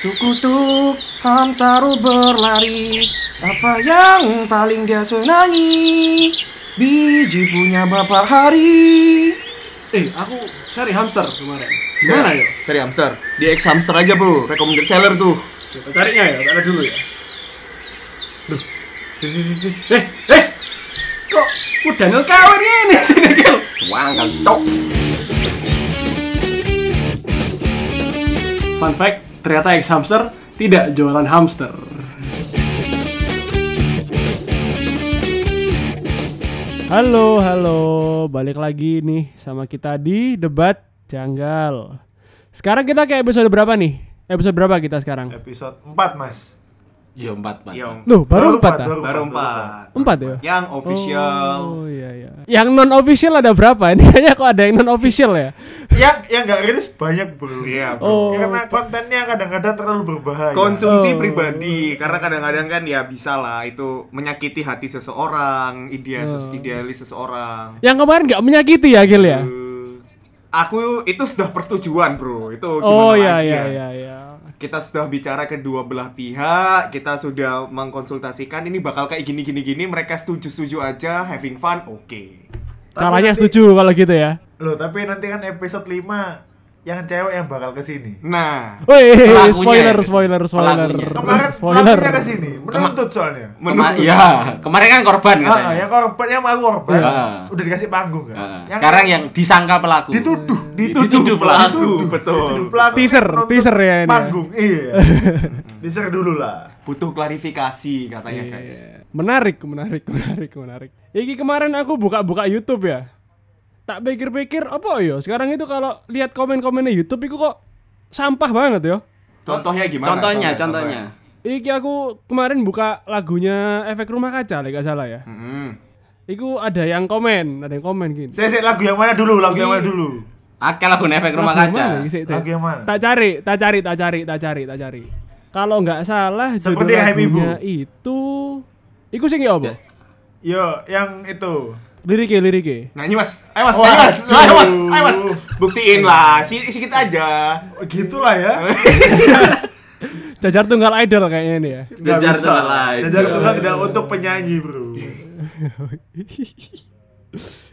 Tuk-tuk, Hamtaro berlari Apa yang paling dia senangi? Biji punya bapak hari Eh, aku cari hamster kemarin. Gimana ya? Cari hamster Di X hamster aja bro, recommended seller tuh Siapa carinya ya? Ada dulu ya. Duh. Eh, eh, eh. Kok Daniel kawin ini sih Daniel? Tuang kan, tok Fun fact, ternyata X hamster tidak jualan hamster. Halo, halo, balik lagi nih sama kita di debat janggal. Sekarang kita ke episode berapa nih? Episode berapa kita sekarang? Episode 4 mas Iya empat empat. Yang Loh, baru empat, ah? Baru empat. Empat ya? Yang official. Oh iya iya. Yang non official ada berapa? Ini kayaknya kok ada yang non official ya? Yang yang gak rilis banyak bro Iya bro. Oh. Karena kontennya kadang-kadang terlalu berbahaya Konsumsi Oh. pribadi karena kadang-kadang kan ya bisa lah itu menyakiti hati seseorang, ideal ses- Oh. idealis seseorang. Yang kemarin nggak menyakiti ya, Gil ya? Eh, aku itu sudah persetujuan bro. Itu gimana Oh iya lagi iya ya? iya iya. Kita sudah bicara kedua belah pihak, kita sudah mengkonsultasikan ini bakal kayak gini gini gini. Mereka setuju setuju aja, having fun, oke. Caranya nanti- setuju kalau gitu ya. Loh tapi nanti kan episode 5 Yang cewek yang bakal ke sini Nah, Woi, Pelakunya spoiler, ya. spoiler, spoiler, Pelakunya. Kemarin spoiler. lakunya ke sini Menuntut soalnya menurut Kema- ya, kemarin kan korban Ah, katanya. yang korban yang mau korban Iya. Udah dikasih panggung kan Heeh. Sekarang yang disangka pelaku. dituduh dituduh, Dituduh pelaku, dituduh betul. dituduh pelaku Teaser, menuntut teaser ya ini ya. panggung iya teaser dulu lah Butuh klarifikasi katanya guys. Iya. Menarik, menarik, menarik, menarik. Iki kemarin aku buka-buka YouTube ya. Tak pikir-pikir apa ya? Sekarang itu kalau lihat komen-komennya YouTube itu kok sampah banget ya. Contohnya gimana? Contohnya, contohnya. Iki aku kemarin buka lagunya Efek Rumah Kaca, lah gak salah ya. Hmm. Iku ada yang komen, ada yang komen gini. saya saya lagu yang mana dulu lagu yang mana dulu Akal lagu efek rumah Lagu kaca. mana sih, lagu yang mana Tak cari, tak cari, tak cari, tak cari, tak cari. Kalau nggak salah judul Seperti Ibu. lagunya itu Iku sing ya apa? yo yang itu Liriknya, liriknya. Nyanyi mas, ayo mas, ayo mas, ayo mas, ayo mas, buktiin lah, si sedikit aja. gitulah ya Jajar tunggal idol kayaknya ini ya. Jajar tunggal lain. Jajar tunggal tidak untuk penyanyi bro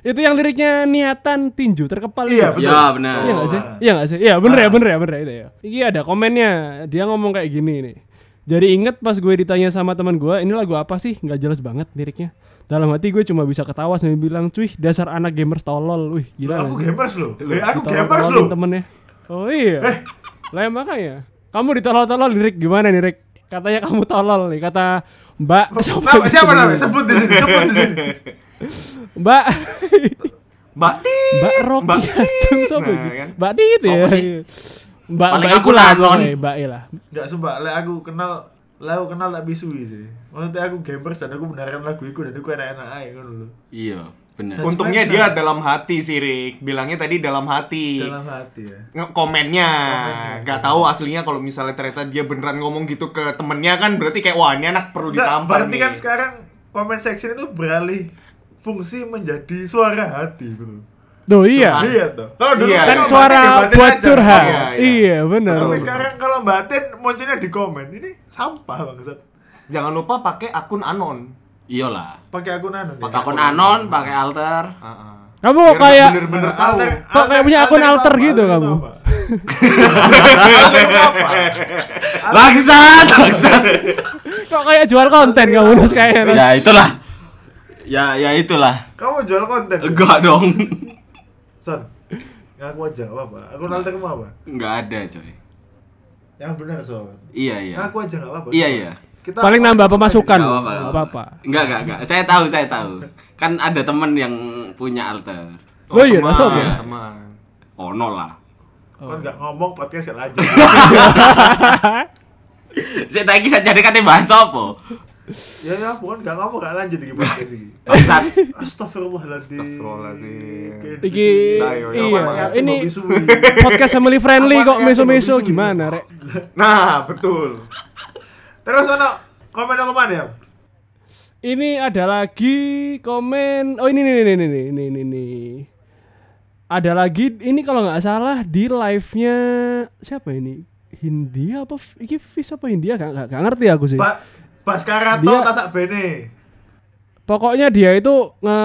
itu yang liriknya niatan tinju terkepal. iya itu. betul Ya, benar. Iya nggak sih? Iya nggak sih? Iya bener ya, Ah. bener ya, bener ya itu ya. Iki ada komennya, dia ngomong kayak gini nih. Jadi inget pas gue ditanya sama teman gue, ini lagu apa sih? Nggak jelas banget liriknya. Dalam hati gue cuma bisa ketawa sambil bilang, cuy dasar anak gamers tolol. Wih gila. aku sih? gamers loh eh, aku Ditolol-tololin gamers loh temennya. Oh iya. Lah ya makanya. Kamu ditolol-tolol lirik gimana nih, Rik? Katanya kamu tolol nih, kata Mbak Nama, gitu siapa dulu? namanya sebut di sini sebut di sini Mbak Mbak Tit, Mbak Rocky Mbak siapa Nah, kan? Mbak Dit ya. Siapa? Mbak Mbak aku iku lah lanon. pokoknya, Mbak E lah. nggak sumpah le aku kenal aku kenal tak bisui sih maksudnya aku gamers dan aku mendengarkan lagu itu dan aku enak-enak aja kan dulu Iya, benar. Untungnya dia dalam hati sih, Rick. Bilangnya tadi dalam hati. dalam hati ya Nge- komennya Komennya. nggak tahu aslinya kalau misalnya ternyata dia beneran ngomong gitu ke temennya kan berarti kayak wah ini anak perlu Nggak, ditampar berarti nih kan sekarang comment section itu beralih fungsi menjadi suara hati bro Duh iya. iya tuh kalau dulu Iya. Kan kalau suara batin ya buat aja. curhat. Iya, iya. Iya, benar. tapi sekarang kalau batin munculnya di komen ini sampah bangsat jangan lupa pakai akun anon Iyalah. pakai akun anu Pakai akun anon, pakai alter. Ah, ah. Kamu Biar kayak bener-bener tahu Kok kayak punya akun alter gitu kamu? Bangsat, bangsat. kok kayak jual konten kamu Nus kayaknya. Nus. ya itulah. Ya, ya itulah. kamu jual konten Enggak dong. Son ngaku aja apa apa akun alter kamu apa Enggak ada, coy. yang benar son Iya, iya. ngaku aja nggak apa-apa Iya, iya. kita Paling nambah pemasukan. Nggak apa-apa, Nggak nggak apa-apa. Enggak, enggak, enggak. Saya tahu, saya tahu. Kan ada temen yang punya alter. Oh iya, teman, masuk ya? teman Oh, no lah. kan nggak ngomong podcast aja Saya tadi saja kan bahas apa? Ya ya bukan nggak ngomong nggak lanjut di podcast ini Bangsat. Astagfirullahaladzim Astagfirullahaladzim. Oke, Iki iya, ayo, ini podcast family friendly kok ya, meso-meso gimana, Rek? nah betul terus ono komen apa mana ya Ini ada lagi komen. Oh ini nih nih nih nih nih nih. Ada lagi ini kalau nggak salah di live-nya siapa ini? Hindia apa iki Fis apa Hindia gak, gak, gak ngerti aku sih. Ba Baskara Dia- tasak bene. Pokoknya dia itu nge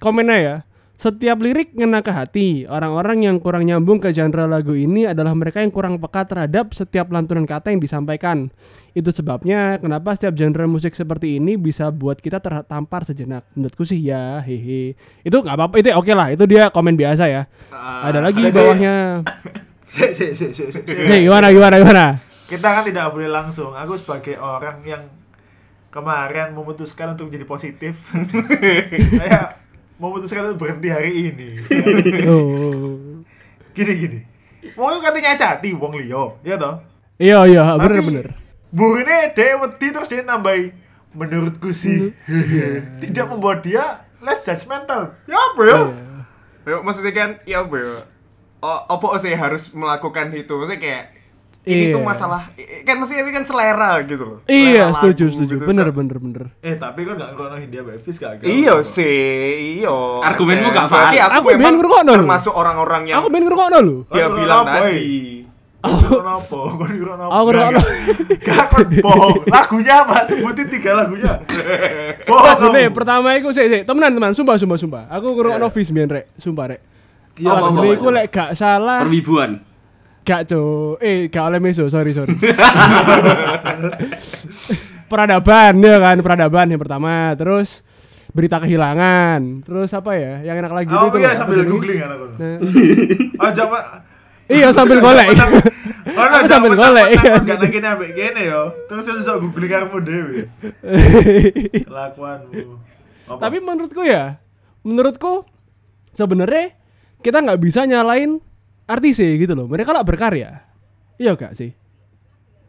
komennya ya. Setiap lirik ngena ke hati. Orang-orang yang kurang nyambung ke genre lagu ini adalah mereka yang kurang peka terhadap setiap lantunan kata yang disampaikan. Itu sebabnya kenapa setiap genre musik seperti ini bisa buat kita tertampar sejenak. Menurutku sih ya, hehe. Itu nggak apa-apa, itu oke lah. Itu dia komen biasa ya. Ah, Ada lagi jadi- bawahnya. Si, si, si, si, si, si. Nih, gimana gimana gimana? Kita kan tidak boleh langsung. Aku sebagai orang yang kemarin memutuskan untuk menjadi positif. saya memutuskan untuk berhenti hari ini. Gini gini. Mau katanya cati wong liyo, ya toh? Iya iya, bener bener. Burine dia wedi terus dia nambahi menurutku sih tidak membuat dia less judgmental. Ya apa ya? Iya. Maksudnya kan ya apa ya? Oh, apa sih harus melakukan itu? Maksudnya kayak Iya. ini tuh masalah kan maksudnya ini kan selera gitu loh. Iya, Selera setuju lagu setuju. gitu. Bener Kan- bener bener. Eh tapi kan gak ngono Hindia Bevis gak gak- Iya sih, iya. Argumenmu gak valid. aku, Aku memang lho. termasuk orang-orang yang Aku pengen ngerungokno lho. dia bilang tadi. Kau kenapa? Kau kenapa? Aku ngerungokno. Gak kan bohong. Lagunya apa? Sebutin tiga lagunya. Bohong. Lagu nih, kamu. pertama iku sik sik, temenan teman, sumpah sumpah sumpah. Aku ngerungokno Fis mbiyen rek, sumpah rek. Iya, apa, iku apa? lek gak salah, Perwibuan. Gak co, eh gak oleh meso, sorry sorry. peradaban ya kan, peradaban yang pertama, terus berita kehilangan, terus apa ya, yang enak lagi Oh itu iya apa sambil jenenge? googling kan aku. Nah, Oh coba. iya sambil golek. Oh sambil golek, iya. Gak nangin ambek gini yo. Terus lu bisa googling kamu dewe. Kelakuanmu. Apa? Tapi menurutku ya, menurutku sebenarnya kita nggak bisa nyalain artis sih gitu loh. Mereka lah berkarya. Iya gak sih?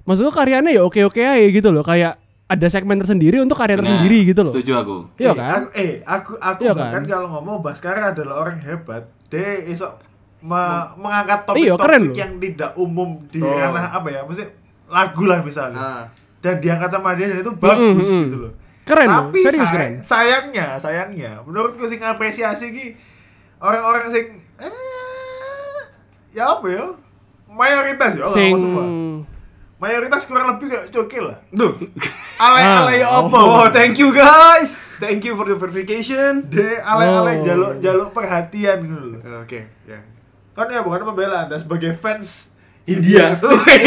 Maksudku karyanya ya oke-oke aja gitu loh. Kayak ada segmen tersendiri untuk karya tersendiri Nah, gitu loh. Setuju aku. Iya Eh, kan? Aku, eh, aku aku Iya bahkan kan? kalau ngomong Baskara adalah orang hebat. Dia iso me- mengangkat Iya, topik-topik loh. yang tidak umum di Betul. ranah apa ya? Maksudnya lagu lah misalnya. Nah, Dan diangkat sama dia dan itu bagus mm, gitu loh. Keren loh, Tapi serius say- keren. sayangnya, sayangnya menurutku sing apresiasi ki orang-orang sing eh ya apa ya? Mayoritas ya, Sing semua. Mayoritas kurang lebih kayak cokil lah. duh. Ale-ale ya apa? Oh, thank you guys. Thank you for the verification. De ale-ale Oh. jaluk jaluk perhatian gitu. Oke, ya. Kan ya bukan pembelaan, Anda sebagai fans India.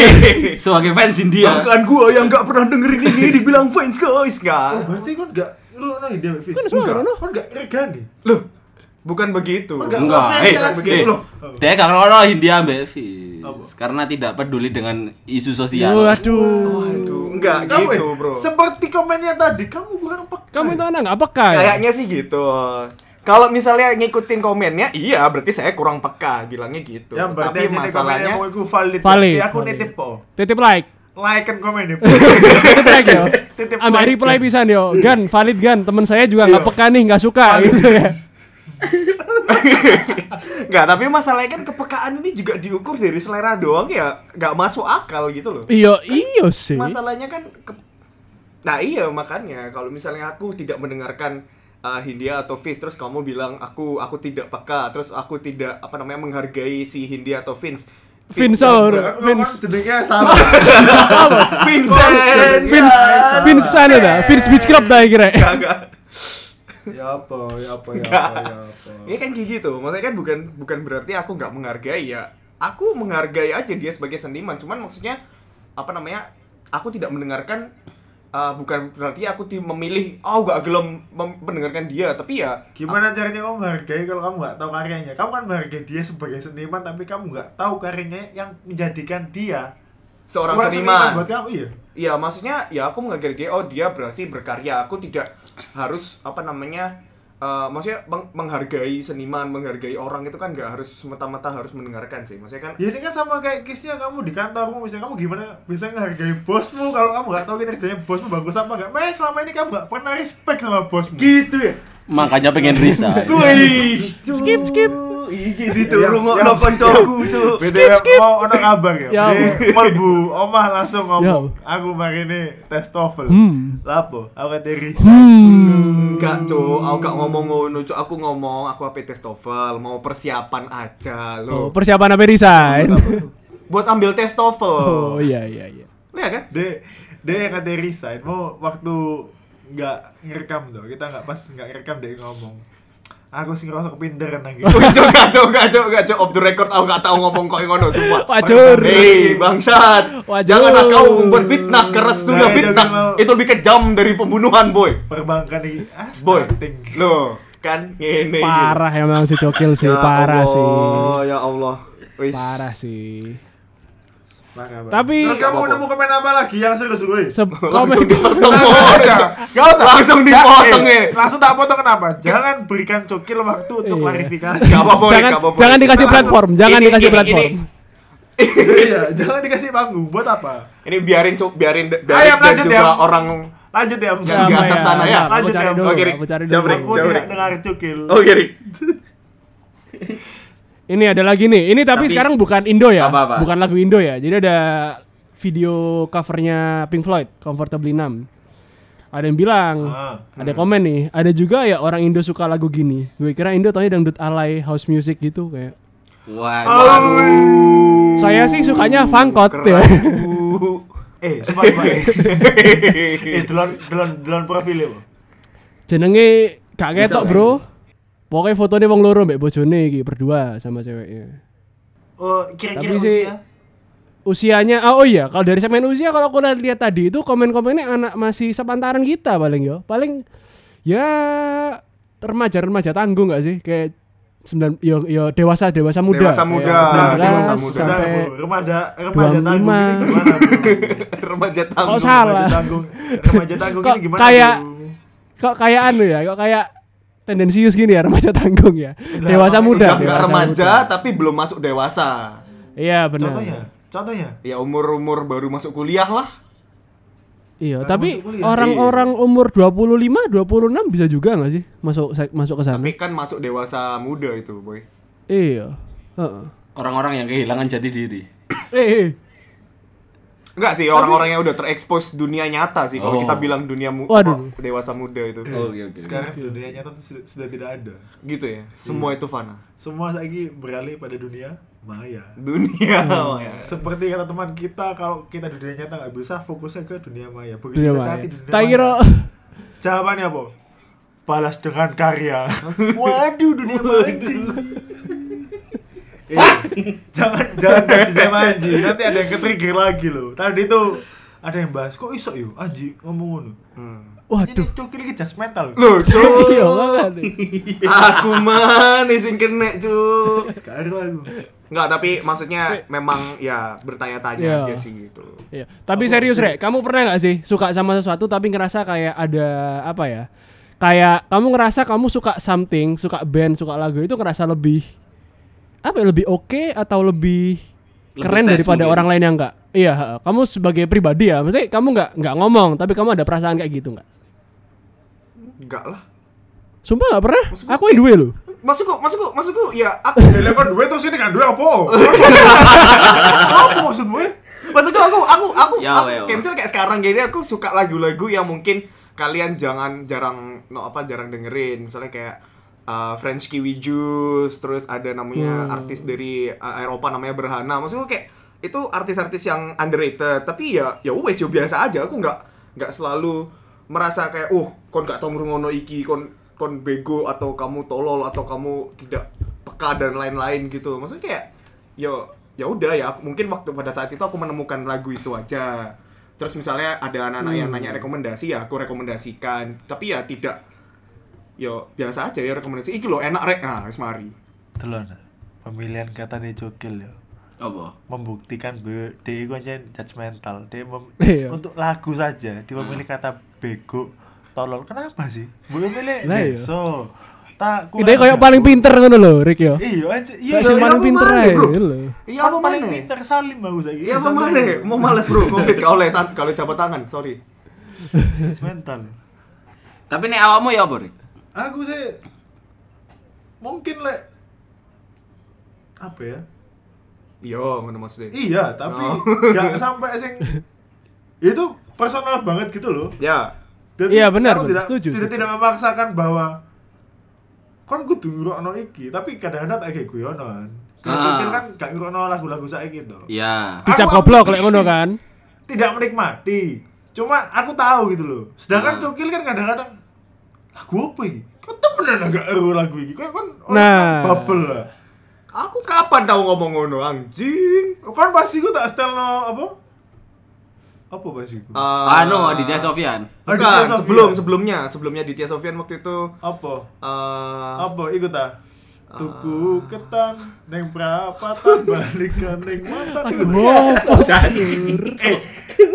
Sebagai fans India. Bahkan gua yang gak pernah dengerin ini dibilang fans guys, Oh, enggak. berarti kan enggak lu nang India Fis. Kan Enggak. Kan enggak regani. Loh, bukan begitu. Enggak. Enggak, Enggak, eh, enggak, loh. dia gak India Mbak Fis. Karena tidak peduli dengan isu sosial. Waduh. Waduh, enggak Kamu, gitu, eh, Bro. Seperti komennya tadi, kamu kurang peka. Kamu itu anak nggak peka ya? Kayaknya sih gitu. Kalau misalnya ngikutin komennya, iya berarti saya kurang peka bilangnya gitu. Ya berarti Tapi masalahnya mau iku valid. Valid, Ya, aku nitip po. Titip like. Like kan komen ya. Titip like yo. Titip Ambil reply pisan yo. Gan, valid gan. Temen saya juga nggak Iya. peka nih, nggak suka Valid. gitu ya. Enggak, tapi masalahnya kan kepekaan ini juga diukur dari selera doang ya, nggak masuk akal gitu loh. Iya, iya sih. Masalahnya kan ke- Nah, iya makanya kalau misalnya aku tidak mendengarkan uh, Hindia atau Vince terus kamu bilang aku aku tidak peka, terus aku tidak apa namanya menghargai si Hindia atau Vince. Vince, dan- or- Kan Vince. jenengnya salah. Vincent. Vince, Ya, Vince sana dah. Vince Beach Club dah kira. Ya apa, ya apa, ya apa, ya apa. Ini kan kayak gitu. Maksudnya kan bukan bukan berarti aku nggak menghargai ya. Aku menghargai aja dia sebagai seniman. Cuman maksudnya apa namanya? Aku tidak mendengarkan uh, bukan berarti aku memilih oh gak gelem mendengarkan dia, tapi ya Gimana caranya kamu menghargai kalau kamu nggak tahu karyanya? Kamu kan menghargai dia sebagai seniman, tapi kamu nggak tahu karyanya yang menjadikan dia seorang bukan seniman. buat kamu iya. Iya, maksudnya ya aku menghargai dia. Oh, dia berarti berkarya. Aku tidak harus apa namanya? eh, maksudnya meng- menghargai seniman, menghargai orang itu kan nggak harus semata-mata harus mendengarkan sih. Maksudnya kan Ya ini kan sama kayak case-nya kamu di kantormu, misalnya kamu gimana bisa menghargai bosmu kalau kamu nggak tahu kinerjanya bosmu bagus apa nggak? Mas selama ini kamu nggak pernah respect sama bosmu. gitu ya. Makanya pengen resign. Wih, Skip, skip. Iki Yang- rungokno yang- koncoku, Cuk. BTW mau ono kabar ya. Ya melbu omah langsung ngomong, Ya. aku mari ini tes TOEFL. Hmm. Lapo? Aku resign. Hmm. Enggak, Cuk. Aku gak ngomong ngono, Cuk. Aku ngomong aku apa tes TOEFL, mau persiapan aja Oh, lo. persiapan apa resign? buat ambil tes TOEFL. Oh iya iya iya. Iya kan? De, de yang kata resign mau waktu nggak ngerekam tuh kita nggak pas nggak ngerekam dia ngomong aku sih ngerasa kepinteran lagi Wih, cok, cok, cok, gak, cok, off the record, aku gak tau ngomong kok ngono, sumpah. Wajur. Hei, bangsat, Wajur. janganlah kau membuat fitnah, karena sudah Nah, fitnah, itu lebih kejam dari pembunuhan, boy. perbankan nih ah, Boy, lo kan ini. Parah emang si Cokil sih, Ya parah sih. Ya Allah. Parah sih. Parah. Tapi- terus kamu nemu komen apa lagi yang serius gue Se- Langsung dipotong, Gak boy. usah. Langsung dipotong, Eh, eh. Langsung tak potong kenapa? Jangan berikan cokil waktu untuk Iya. klarifikasi. Gak apa-apa, Boy, jangan gak apa-apa. jangan dikasih platform, jangan dikasih platform. Iya, jangan dikasih panggung. Buat apa? Ini biarin cok, biarin David dan lanjut juga ya. orang Lanjut ya. Yang di atas sana ya. Aku Lanjut ya. Oke, Rik. aku cari Siap, dulu. Rik. Aku Jauh, tidak Rik. dengar cokil. Oke, Rik. Ini ada lagi nih. Ini tapi, Tapi- sekarang bukan Indo ya. Apa-apa? Bukan lagu Indo ya. Jadi ada video covernya Pink Floyd, Comfortably Numb. Ada yang bilang, Ah. ada komen nih, ada juga ya orang Indo suka lagu gini. Gue kira Indo taunya dangdut alay house music gitu kayak. Waduh. Saya sih sukanya fangkot ya. Eh, sumpah sumpah. Eh, delon delon delon profil ya. Jenenge gak Bisa ketok, Bro. Pokoknya fotonya wong loro mbek bojone iki berdua sama ceweknya. Oh, kira-kira Tapi sih- usia? Usianya, ah, oh iya, kalau dari segmen usia kalau aku lihat tadi itu komen-komennya anak masih sepantaran kita paling yo. Paling ya remaja-remaja tanggung gak sih? Kayak sembilan yo yo dewasa dewasa muda. Dewasa muda, 19 dewasa muda. Sampai remaja remaja 25. tanggung ini gimana? Remaja tanggung. salah? Remaja tanggung, remaja tanggung ini gimana? kayak-? Kok kayak anu ya? Kok kayak tendensius gini ya remaja tanggung ya. Dewasa makanya muda. Udah nggak dewasa remaja muda. tapi belum masuk dewasa. Iya benar. Contohnya, contohnya. Ya umur-umur baru masuk kuliah lah. Iya, Baru tapi orang-orang umur 25, 26 bisa juga nggak sih masuk masuk ke sana? Tapi kan masuk dewasa muda itu, boy. Iya. Heeh. Orang-orang yang kehilangan jati diri. Eh, eh. Enggak sih, orang-orang yang udah terekspos dunia nyata sih kalau Oh. kita bilang dunia mu Waduh. dewasa muda itu. Oke oke. Sekarang dunia nyata tuh sudah, sudah tidak ada. Gitu ya. Semua itu fana. Semua lagi beralih pada dunia maya. Dunia. Hmm. ya. Seperti kata teman kita, kalau kita di dunia nyata nggak bisa, fokusnya ke dunia maya. Begitu Dunia kita maya. dunia Tak maya. kira Jawabannya apa? Balas dengan karya. Waduh, dunia manji. Eh, jangan jangan bahas dunia manji. Nanti ada yang ke-trigger lagi loh. Tadi itu ada yang bahas, kok iso yuk anji ngomong ngono. Hmm. Waduh. Ini cokil iki just mental. Loh, Cuk. Iya, makanya. Aku mana sing kena, Cuk. Karo aku. Enggak, tapi maksudnya memang ya bertanya-tanya Iya. aja sih gitu. Iya. Tapi serius, Rek, kamu pernah nggak sih suka sama sesuatu tapi ngerasa kayak ada apa ya? Kayak kamu ngerasa kamu suka something, suka band, suka lagu itu ngerasa lebih apa ya, lebih oke atau lebih, Lebih keren daripada mungkin. orang lain yang enggak? Iya, heeh. kamu sebagai pribadi ya, maksudnya kamu nggak nggak ngomong, tapi kamu ada perasaan kayak gitu nggak? Enggak lah. Sumpah nggak pernah? Maksudku Aku yang dua loh. Maksudku, maksudku, maksudku ya aku kan duit terus ini kan duit apa? apa maksudmu? Maksudku aku aku aku, Ya, aku ya, kayak ya. misalnya kayak sekarang gini aku suka lagu-lagu yang mungkin kalian jangan jarang no apa jarang dengerin. Misalnya kayak uh, French Kiwi Juice, terus ada namanya Hmm. artis dari uh, Eropa namanya Berhana. Maksudku kayak itu artis-artis yang underrated, tapi ya ya wes yo biasa aja. Aku nggak nggak selalu merasa kayak uh kon gak tau ngrungono iki, kon kon bego atau kamu tolol atau kamu tidak peka dan lain-lain gitu. Maksudnya kayak yo ya udah ya mungkin waktu pada saat itu aku menemukan lagu itu aja terus misalnya ada anak-anak yang nanya rekomendasi ya aku rekomendasikan tapi ya tidak yo biasa aja ya rekomendasi. Iki lo enak rek. Nah wis mari. Telon. Pemilihan kata dia cokil ya. Apa? membuktikan bahwa dia itu aja judgmental dia mem- Iya. untuk lagu saja dia memilih kata bego tolol. Kenapa sih? Boleh milih Lah, iya. so tak Ide kayak paling pinter ngono lho, Rick yo. iya aja iya Kayak sing iya, paling pinter ae lho. iya apa paling pinter salim bagus lagi iya apa mana mau males bro. Covid kau oleh tan- kalau jabat tangan sorry. Judgmental Tapi nek awakmu ya apa, Rik? Aku sih mungkin lek apa ya iya ngono maksudnya iya tapi Oh. gak sampai sing itu personal banget gitu loh ya Jadi, Iya, benar, tidak, Setuju, tidak, tidak memaksakan bahwa kon kudu ngrokno iki, tapi kadang-kadang tak kayak guyonan. Nah, Ah. Cukil kan gak ngrungokno lagu-lagu saiki gitu. Iya. Dicap Aku- goblok lek ngono kan. Tidak menikmati. Cuma aku tahu gitu loh. Sedangkan Ah. Cukil kan kadang-kadang lagu apa ini? Kok temenan agak ero lagu ini? Kok kan orang Nah. bubble lah. Aku kapan tahu ngomong ngono anjing? Kan pasti gue tak setel no apa? Apa pasti gue? Ah, Anu Aditya. Aditya Bukan, Sofyan. sebelum sebelumnya, sebelumnya Ditya Sofyan waktu itu Apa? eh Apa? Ikut ah. Tuku ketan neng perapatan balikan neng mantan Wow, eh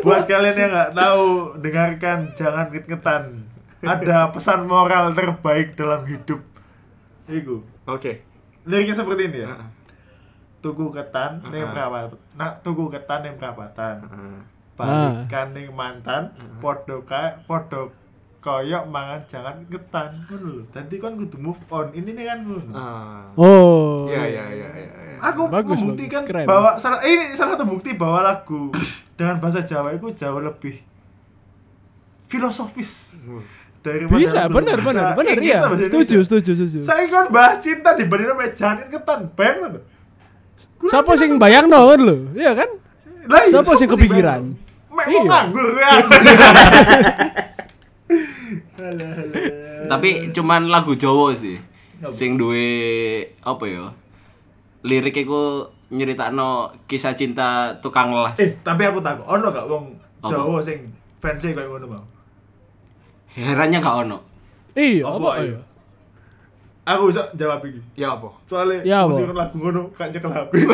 buat kalian yang nggak tahu dengarkan jangan ket-ketan ada pesan moral terbaik dalam hidup Iku Oke. liriknya seperti ini ya Heeh. tuku ketan neng Heeh. perapatan nah tuku ketan neng perapatan Heeh. balikan neng mantan podo kae podo koyok mangan jangan ketan ngono lho dadi kon kudu move on ini nih kan ngono Ah. Oh. Iya, iya, iya, iya. iya. aku Bagus, membuktikan bagus. Keren. bahwa salah eh, ini salah satu bukti bahwa lagu dengan bahasa Jawa itu jauh lebih filosofis daripada Bisa, benar benar benar iya. Setuju, setuju, setuju. saya kan bahas cinta dibanding sama jangan ketan bayang lo Siapa sing bayang no kan lho? Iya kan? lah iya, Siapa sing kepikiran? Mek Iya. mau nganggur ya Tapi cuman lagu Jawa sih. Sing duwe apa ya? Lirik iku nyeritakno kisah cinta tukang las. eh tapi aku takut ono gak wong? Jawa sing fansnya kayak ngono mau Herannya gak ono. Iya, Apa, apa iya? ayo? aku bisa jawab ini Ya apa? soalnya Ya, apa? musik lagu ngono gak nyekel HP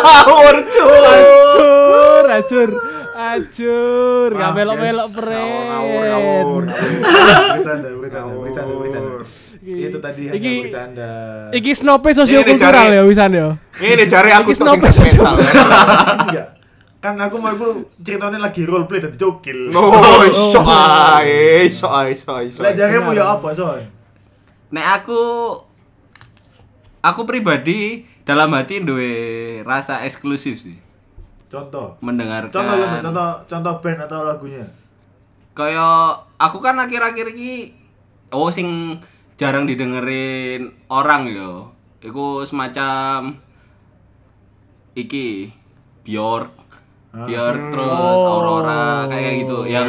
Ngawur cuy. Acur, acur, acur, gak melok-melok pren. Ngawur, ngawur, ngawur. bercanda bercanda bercanda bercanda itu tadi hanya Iki- bercanda Iki snope sosiokultural ya wisan ya. Ini cari aku tuh sing snope judgmental. enggak kan aku mau aku ceritanya lagi role play dan cokil. Oh, iso ae, iso ae, iso. ae, iso lah ae. jaremu ya apa soy Nek aku aku pribadi dalam hati duwe rasa eksklusif sih. Contoh? Mendengarkan. Contoh contoh contoh contoh band atau lagunya? Kayak aku kan akhir-akhir ini oh sing jarang didengerin orang yo. Iku semacam iki Bjork, Bjork terus Aurora kayak gitu yang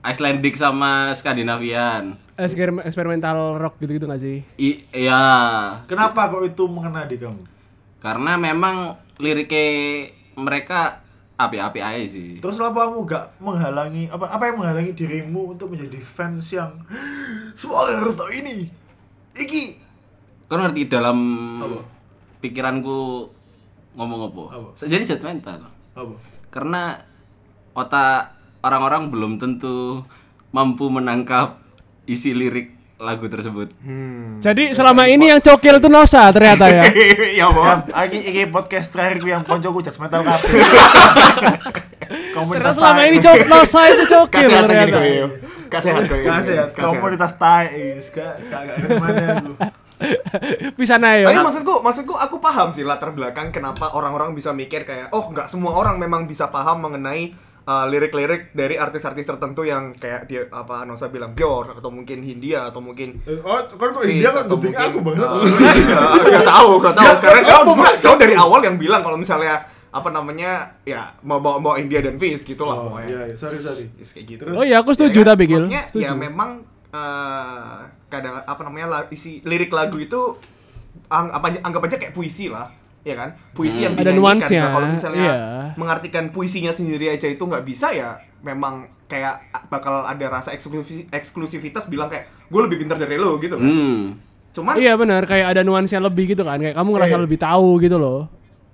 Icelandic sama Skandinavian. Eksperimen- eksperimental rock gitu-gitu gak sih? I, iya, kenapa kok itu mengena di kamu karena memang liriknya mereka api-api aja sih. terus apa kamu gak menghalangi apa apa yang menghalangi dirimu untuk menjadi fans yang semua orang harus tahu ini iki Kan ngerti dalam Apa? pikiranku ngomong apa? Apa? Jadi judgmental. apa Karena otak orang-orang belum tentu mampu menangkap isi lirik lagu tersebut. Hmm. Jadi selama ini yang cokil itu Nosa ternyata ya. Ya, Bo. Ya, iki iki podcast terakhirku yang koncoku judgmental kabeh. Ternyata Komunitas selama ini cok Nosa itu cokil ternyata. Kasih hati kowe. Kasih Kasih hati. komunitas tai guys. Gak gak gak gimana aku. Bisa naik Tapi ya. maksudku, maksudku aku paham sih latar belakang kenapa orang-orang bisa mikir kayak oh nggak semua orang memang bisa paham mengenai uh, lirik-lirik dari artis-artis tertentu yang kayak dia apa Nosa bilang Bjork atau mungkin Hindia atau mungkin Eh, Oh, kan kok Fizz India kan mungkin, aku banget. uh, iya, gak tahu, gak tahu. Karena kau, kau dari awal yang bilang kalau misalnya apa namanya ya mau bawa bawa India dan Fizz gitu lah Oh, pokoknya. iya, iya, sorry sorry. Yes, kayak gitu. Oh iya, aku setuju kan? tapi, Gil. Maksudnya Setuju. ya memang eh, kadang apa namanya la- isi lirik lagu itu ang, apa aja- anggap aja kayak puisi lah ya kan puisi yang Ada dinyanyikan Nah, kalau misalnya iya. mengartikan puisinya sendiri aja itu nggak bisa ya memang kayak bakal ada rasa eksklusi- eksklusivitas bilang kayak gue lebih pintar dari lo gitu kan Hmm. cuman Iya benar, kayak ada nuansa lebih gitu kan. Kayak kamu ngerasa Eh. lebih tahu gitu loh.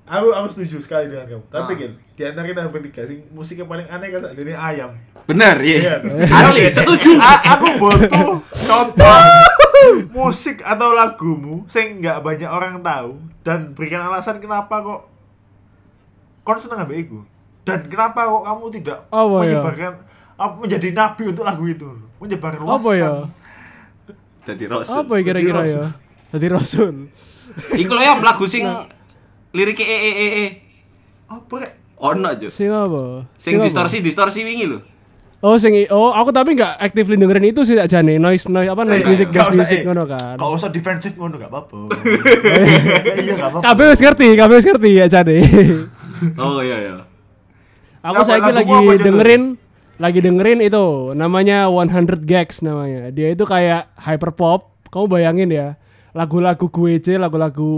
Aku aku setuju sekali dengan kamu. Tapi Ah. Gil, di antara kita bertiga sih musiknya paling aneh kan jadi ayam. Bener, Iya. iya. Asli, setuju. A- aku butuh contoh musik atau lagumu sing nggak banyak orang tahu dan berikan alasan kenapa kok kon seneng ambek iku dan kenapa kok kamu tidak ya? menyebarkan apa, menjadi nabi untuk lagu itu menyebarkan Apa ya? Jadi Rasul. Apa ya kira-kira Jadi ya? Jadi Rasul. Iku lho ya lagu sing liriknya e e e e. apa rek Ono aja. Sing apa? Sing distorsi distorsi wingi lho. Oh, sing oh aku tapi nggak actively dengerin itu sih aja nih noise noise apa noise Eh, music usah, music ngono kan. Kau usah defensif ngono gak apa-apa. Iya gak apa-apa. Kabeh wis ngerti, kabeh wis ngerti aja nih. Oh iya iya. aku saiki lagumu lagi dengerin lagi dengerin itu namanya 100 Gags namanya. Dia itu kayak hyperpop. Kamu bayangin ya, lagu-lagu gue lagu-lagu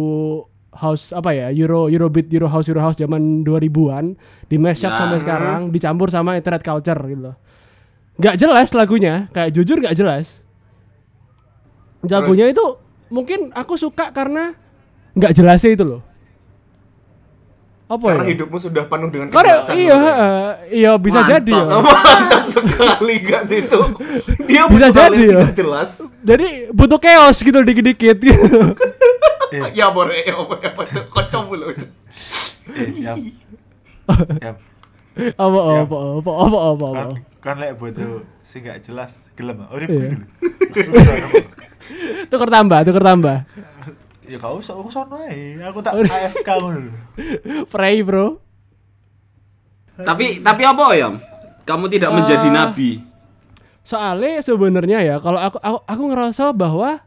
house apa ya, Euro Eurobeat, Euro house, Euro house zaman 2000-an di mashup Nah. sampai sekarang dicampur sama internet culture gitu loh. Gak jelas lagunya, kayak jujur gak jelas. Lagunya itu mungkin aku suka karena nggak jelasnya itu loh. Apa Karena ya? hidupmu sudah penuh dengan kejelasan. iya, eh, iya bisa Mantap. jadi ya. Mantap sekali gak sih Cuk? Dia Bisa jadi, ya. jelas. Jadi butuh chaos gitu dikit-dikit gitu. Ya bore, ya bore, apa Cuk? Kocok mulu. Eh, siap. Siap. apa Ya. apa apa apa apa apa. Kan lek butuh sing gak jelas gelem. Urip Iya. dulu. Tuker tambah, tuker tambah. Ya kau usah urus sono ae. Aku tak. AFK ngono. Frey, Bro. Tapi tapi apa ya? Kamu tidak menjadi Eh, nabi. Soalnya sebenarnya ya kalau aku aku, aku ngerasa bahwa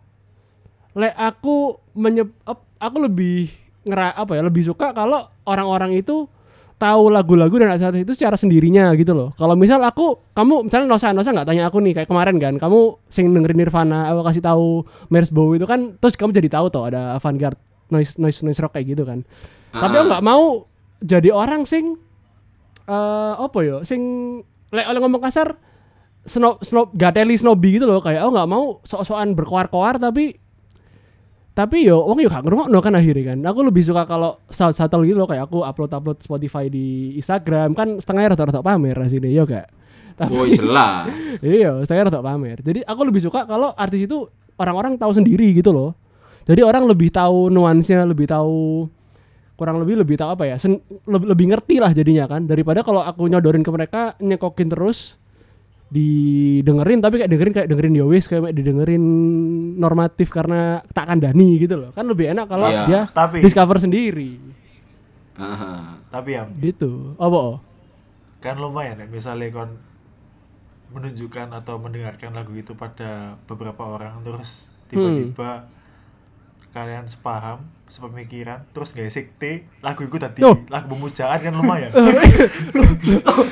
le aku menyeb ap- aku lebih ngera apa ya lebih suka kalau orang-orang itu tahu lagu-lagu dan artis itu secara sendirinya gitu loh. Kalau misal aku kamu misalnya Nosa Nosa nggak tanya aku nih kayak kemarin kan kamu sing dengerin Nirvana aku kasih tahu Mers Bow itu kan terus kamu jadi tahu tuh ada avant-garde noise noise noise rock kayak gitu kan. Tapi aku Ah. nggak mau jadi orang sing eh apa ya sing lek oleh ngomong kasar snob snob gateli snobby gitu loh kayak aku nggak mau sok-sokan berkoar-koar tapi tapi yo wong yo gak ngrungokno kan akhirnya kan. Aku lebih suka kalau sat- subtle gitu loh kayak aku upload upload Spotify di Instagram kan setengahnya rata-rata pamer sini yo gak? Tapi Oh jelas. iya setengahnya rata pamer. Jadi aku lebih suka kalau artis itu orang-orang tahu sendiri gitu loh. Jadi orang lebih tahu nuansnya lebih tahu kurang lebih lebih tahu apa ya sen- lebih, lebih ngerti lah jadinya kan. Daripada kalau aku nyodorin ke mereka nyekokin terus didengerin tapi kayak dengerin kayak dengerin ya wis kayak didengerin normatif karena tak kandani gitu loh kan lebih enak kalau Iya. dia Tapi discover sendiri Aha. tapi ya gitu apa oh? kan lumayan ya misalnya kon menunjukkan atau mendengarkan lagu itu pada beberapa orang terus tiba-tiba kalian sepaham sepemikiran terus gak sekte lagu itu tadi Tuh. lagu pemujaan kan lumayan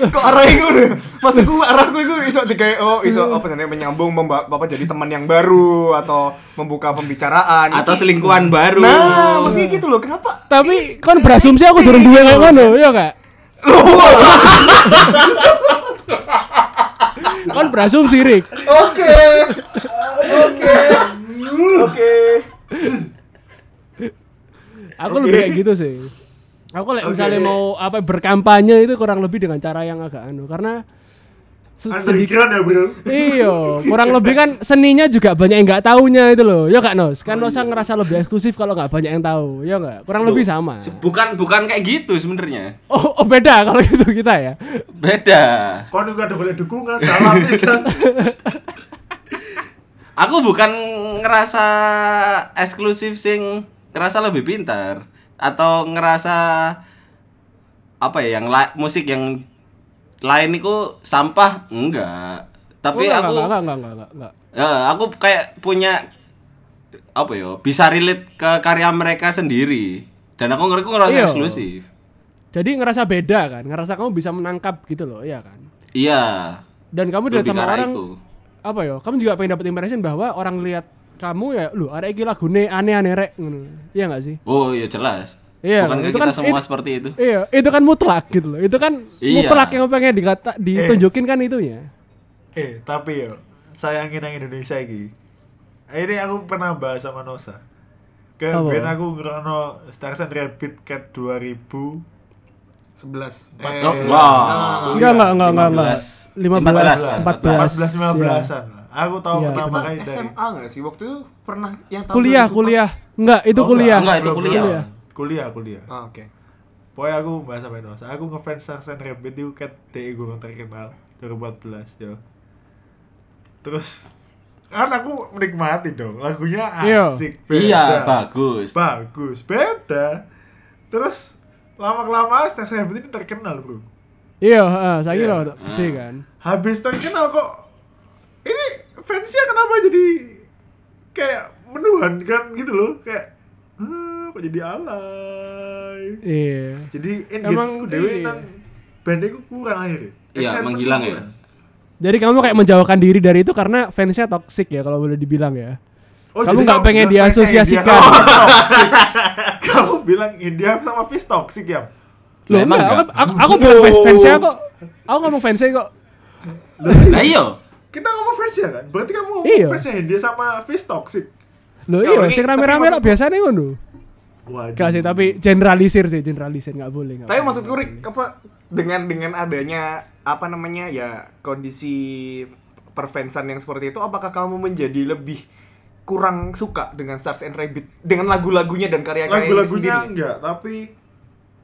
Kok arahnya ngono? Maksudku arahku itu iso digawe oh iso apa namanya menyambung memba- apa jadi teman yang baru atau membuka pembicaraan Atau Iki- selingkuhan baru. Nah, maksudnya gitu loh. Kenapa? tapi kan berasumsi aku durung duwe kayak ngono ya kak kan berasumsi Rik Oke. Oke. Oke. Aku lebih kayak gitu sih. Aku like, misalnya mau apa berkampanye itu kurang lebih dengan cara yang agak anu karena se- sedikit ya bro? Iya kurang lebih kan seninya juga banyak yang nggak taunya itu loh. Ya kak Nos? Kan Nosa ngerasa lebih eksklusif kalau nggak banyak yang tahu. Ya nggak? Kurang lebih sama. Bukan bukan kayak gitu sebenarnya. oh, oh beda kalau gitu kita ya? Beda. kau juga ada boleh dukungan dalam bisa. Aku bukan ngerasa eksklusif sing ngerasa lebih pintar atau ngerasa apa ya yang la- musik yang lain itu sampah enggak. Tapi Oh, aku nggak, nggak, nggak, nggak, nggak, nggak. ya, aku kayak punya apa ya bisa relate ke karya mereka sendiri dan aku ngerasa ngerasa Iya. eksklusif. jadi ngerasa beda kan ngerasa kamu bisa menangkap gitu loh ya kan Iya. dan kamu dilihat sama orang itu. apa ya kamu juga pengen dapat impression bahwa orang lihat kamu ya lu arek iki lagune aneh-aneh rek ngono iya nggak sih Oh iya jelas. Iya, Bukankah itu kita kan- semua it- seperti itu? Iya, itu kan mutlak gitu loh. Itu kan Iya. mutlak yang pengen dikata ditunjukin kan itunya. eh tapi yo sayangin yang Indonesia iki ini aku pernah bahas sama Nosa ke ben aku ngerono Stars and Rabbit Cat 2000 11. Eh, Oh, Eh, wow. Enggak, enggak, enggak, enggak, enggak. 15, 15, 14 15-an lah. Aku tahu Iya. pertama kali dari SMA nggak sih waktu itu pernah yang tahun Kuliah, 2000 pas- kuliah. Enggak, itu Oh, kuliah. Enggak, itu kuliah. belum. Kuliah, kuliah. Ah, oke. Pokoknya aku bahas sama Nosa. Aku ngefans Stars and Rabbit itu cat DE gue terkenal 2014 yo. Terus kan aku menikmati dong lagunya Iya. asik beda. Iya, bagus. bagus beda terus lama kelamaan Stars and Rabbit ini terkenal bro Iya, heeh, saiki Iya. loh gede kan. Habis terkenal kok fansnya kenapa jadi kayak menuhankan gitu loh kayak "Hah, kok jadi alay Iya. jadi Emang engage dewe iya. nang band itu kurang akhirnya Iya, menghilang ya. Jadi kamu kayak menjauhkan diri dari itu karena fansnya toxic ya kalau boleh dibilang ya. Oh, Kamu nggak pengen diasosiasikan. India sama Fish toxic. kamu bilang India sama Fish toxic ya Loh, emang enggak, aku, aku, aku bilang fans fansnya kok. Aku ngomong fansnya kok. Nah iya. Kita ngomong fansnya kan berarti kamu Iya. fansnya India sama Fish toxic Loh Ya, iya, sing rame-rame lah biasanya ngono. Waduh. Enggak sih, tapi generalisir sih, generalisir nggak boleh. nggak Tapi boleh. maksudku Rik, apa dengan dengan adanya apa namanya ya kondisi perfansan yang seperti itu apakah kamu menjadi lebih kurang suka dengan Stars and Rabbit dengan lagu-lagunya dan karya-karya lagu-lagunya sendiri enggak tapi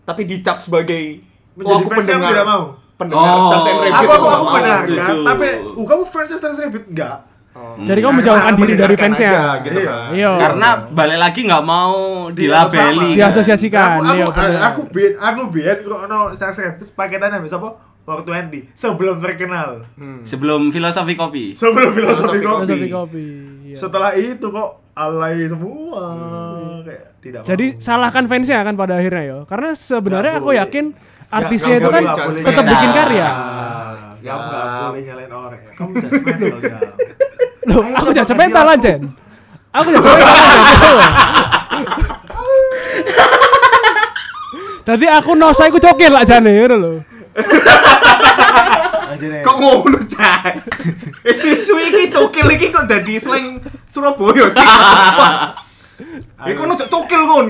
tapi dicap sebagai menjadi oh, aku pendengar tidak mau pendengar Oh, Stars and Rabbit aku aku, aku mau. benar setuju. kan tapi uh, kamu fans Star Rabbit enggak Oh. Jadi kamu menjauhkan diri dari fansnya. aja, gitu Iya. kan. Iya. Karena balik lagi nggak mau dilabeli. sama. kan. Diasosiasikan. aku iya, aku bener. aku biar aku biar kalau ono Star Rabbit paketannya bisa apa 420 sebelum terkenal Hmm. Sebelum filosofi kopi. sebelum filosofi Filosofi kopi kopi. iya. setelah itu kok alay semua kayak tidak Jadi mau. salahkan fansnya kan pada akhirnya ya. Karena sebenarnya aku boleh. yakin artisnya itu kan tetap bikin karya. Ya. nggak boleh nyalain orang. Kamu judgmental ya. Loh, aku sama jangan ganti mental aku. aja. Aku jangan mental aja. Tadi aku nosa iku cokil lah jane ngono lho. Nih. Kok ngono, Cak? Isu-isu iki cokil iki kok dadi slang Surabaya, Cak. Iku ono cokil kon.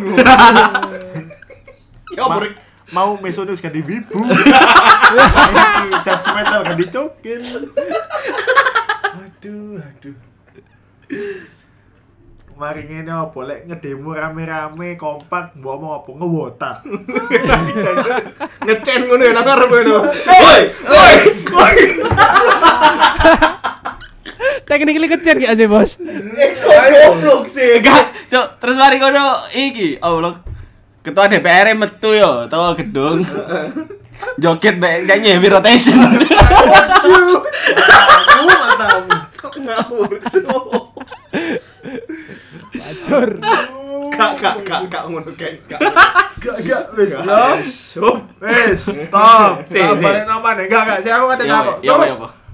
Ya Ma- apa Rik? Mau mesonus ganti wibu. Iki judgmental ganti cokil. Aduh, aduh. Kemarin ini apa lek ngedemo rame-rame kompak mbok mau apa ngewota. Ngecen ngono ya nang arep ngono. Woi, woi, woi. Tekniknya kecil gak sih, Bos? Kok goblok sih? Enggak, Cuk. Terus mari kono iki. Oh, ketua DPR metu yo, tau gedung. Joget bae nyanyi heavy rotation. Aku matamu. Ngawur, Cuk. Acur. Kak, kak, kak, kak ngono guys, kak. Gak gak wis Gak. yo. Sup. Wis, stop. Stop balik nama nih. Enggak enggak, saya aku Iya, apa. Terus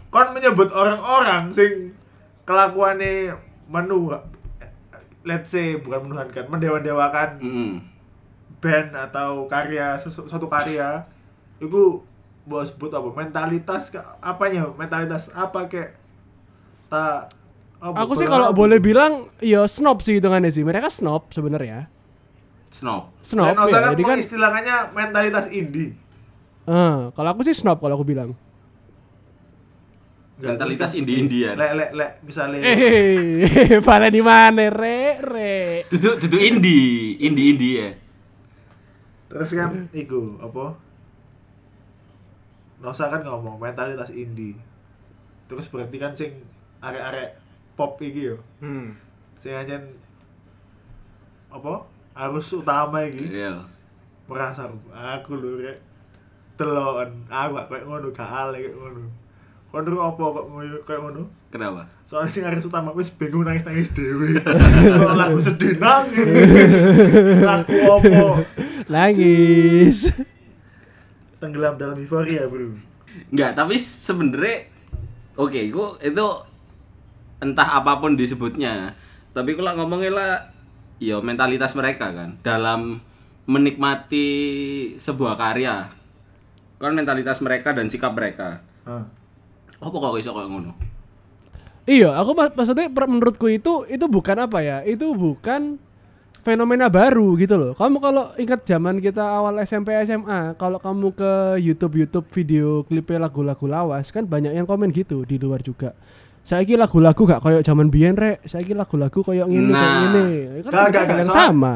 kon menyebut orang-orang sing kelakuannya menu let's say bukan menuhankan, mendewa-dewakan Hmm. Band atau karya sesu- suatu karya itu mau sebut apa mentalitas apanya mentalitas apa kayak tak apa, Aku sih kalau boleh bilang ya snob sih hitungannya sih. Mereka snob sebenarnya. Snob. Snob Dan ya. kan Jadi kan mengistilahkannya mentalitas indie eh, kalau aku sih snob kalau aku bilang. Mentalitas indie-indian. lek lek lek misalnya Eh, pada di mana, re, re. Duduk duduk indie, indie indie ya. Terus kan iku apa? Nosa kan ngomong mentalitas indie. Terus berarti kan sing arek-arek pop iki yo. Hmm. sing aja apa? Harus utama iki. Iya. merasa aku lho rek. Telon aku kayak ngono gak ale kayak ngono. Kon ru apa kok kayak ngono Kenapa? soalnya sing harus utama wis bingung nangis nangis dewe Kalau lagu sedih nangis lagu apa Nangis. tenggelam dalam euforia bro Enggak, tapi sebenarnya oke, itu itu entah apa pun disebutnya. Tapi kalau ngomongin lah ya mentalitas mereka kan dalam menikmati sebuah karya. Kan mentalitas mereka dan sikap mereka. Hah. Apa kok iso kayak ngono? Iya, aku mak- maksudnya menurutku itu itu bukan apa ya? Itu bukan fenomena baru gitu loh. Kamu kalau ingat zaman kita awal SMP SMA, kalau kamu ke YouTube YouTube video klipnya lagu-lagu lawas kan banyak yang komen gitu di luar juga. Saiki lagu-lagu gak koyo zaman biyen rek, saiki lagu-lagu koyo ngene Nah. kayak ngene. Kan Gak, gak, gak, sama.